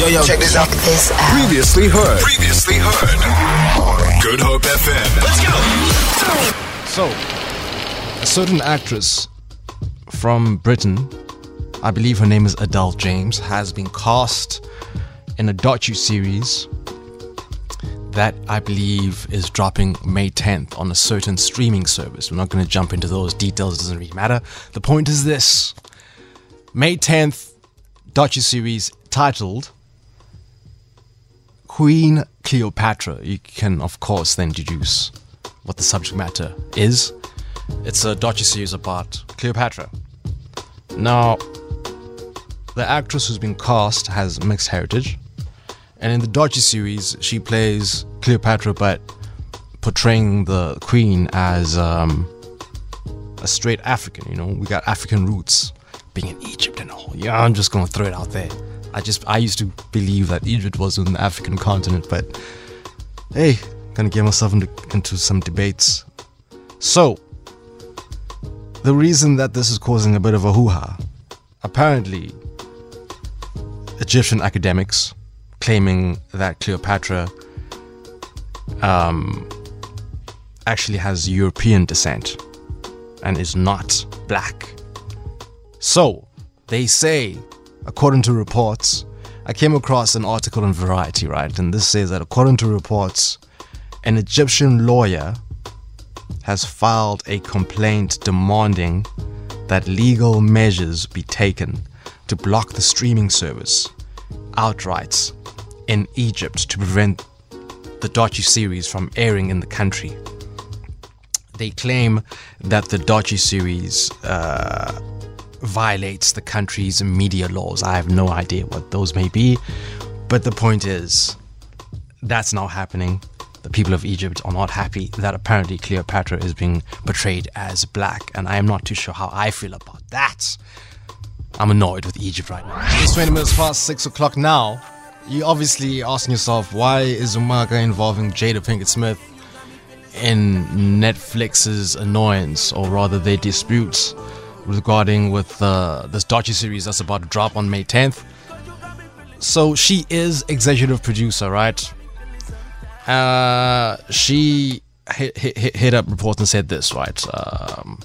Yo, yo, check this out. This out. Previously heard. Previously heard. Good Hope FM. Let's go. So, a certain actress from Britain, I believe her name is Adele James, has been cast in a docu series that I believe is dropping May 10th on a certain streaming service. We're not going to jump into those details, it doesn't really matter. The point is this May 10th docu series titled Queen Cleopatra. You can, of course, then deduce what the subject matter is. It's a docu series about Cleopatra. Now, the actress who's been cast has mixed heritage, and in the docu series, she plays Cleopatra, but portraying the queen as um, a straight African. You know, we got African roots, being in Egypt and all. Yeah, I'm just gonna throw it out there. I just I used to believe that Egypt was on the African continent, but hey, gonna get myself into, into some debates. So, the reason that this is causing a bit of a hoo ha, apparently, Egyptian academics claiming that Cleopatra um, actually has European descent and is not black. So, they say, according to reports, I came across an article in Variety, right? And this says that according to reports, an Egyptian lawyer has filed a complaint demanding that legal measures be taken to block the streaming service outright in Egypt to prevent the docu series from airing in the country. They claim that the docu series uh, violates the country's media laws. I have no idea what those may be, but the point is that's now happening. The people of Egypt are not happy that apparently Cleopatra is being portrayed as black, and I am not too sure how I feel about that. I'm annoyed with Egypt right now. It's 20 minutes past 6 o'clock now. You're obviously asking yourself, why is Umaga involving Jada Pinkett Smith in Netflix's annoyance, or rather their disputes regarding with uh, this docu series that's about to drop on May 10th? So she is executive producer, right? Uh, she hit, hit, hit up reports and said this, right? Um,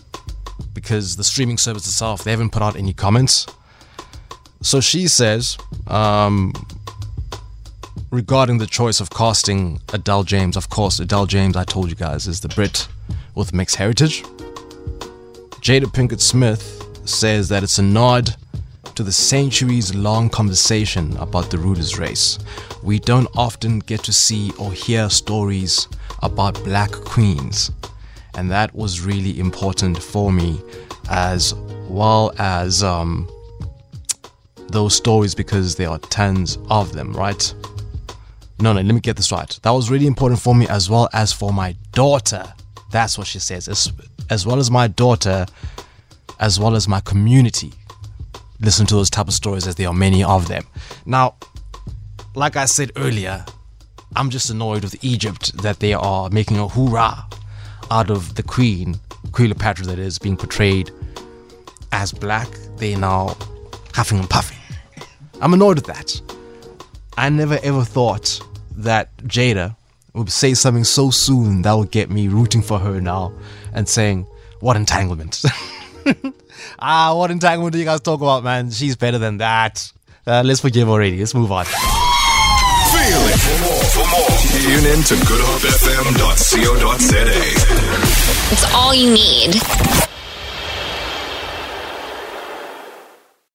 because the streaming service itself, they haven't put out any comments. So she says, um, regarding the choice of casting Adele James, of course, Adele James, I told you guys, is the Brit with mixed heritage. Jada Pinkett Smith says that it's a nod to the centuries long conversation about the ruler's race. We don't often get to see or hear stories about black queens, and that was really important for me, as well as um, those stories because there are tons of them, right? No, no, let me get this right. That was really important for me as well as for my daughter. That's what she says. As, as well as my daughter, as well as my community. Listen to those type of stories as there are many of them. Now, like I said earlier, I'm just annoyed with Egypt that they are making a hoorah out of the queen, Cleopatra that is, being portrayed as black. They now huffing and puffing. I'm annoyed with that. I never ever thought that Jada would say something so soon that would get me rooting for her now and saying, What entanglement? ah, what entanglement do you guys talk about, man? She's better than that. Uh, let's forgive already. Let's move on. Feel it. For more, for more, tune in to goodhopefm.co.za. It's all you need.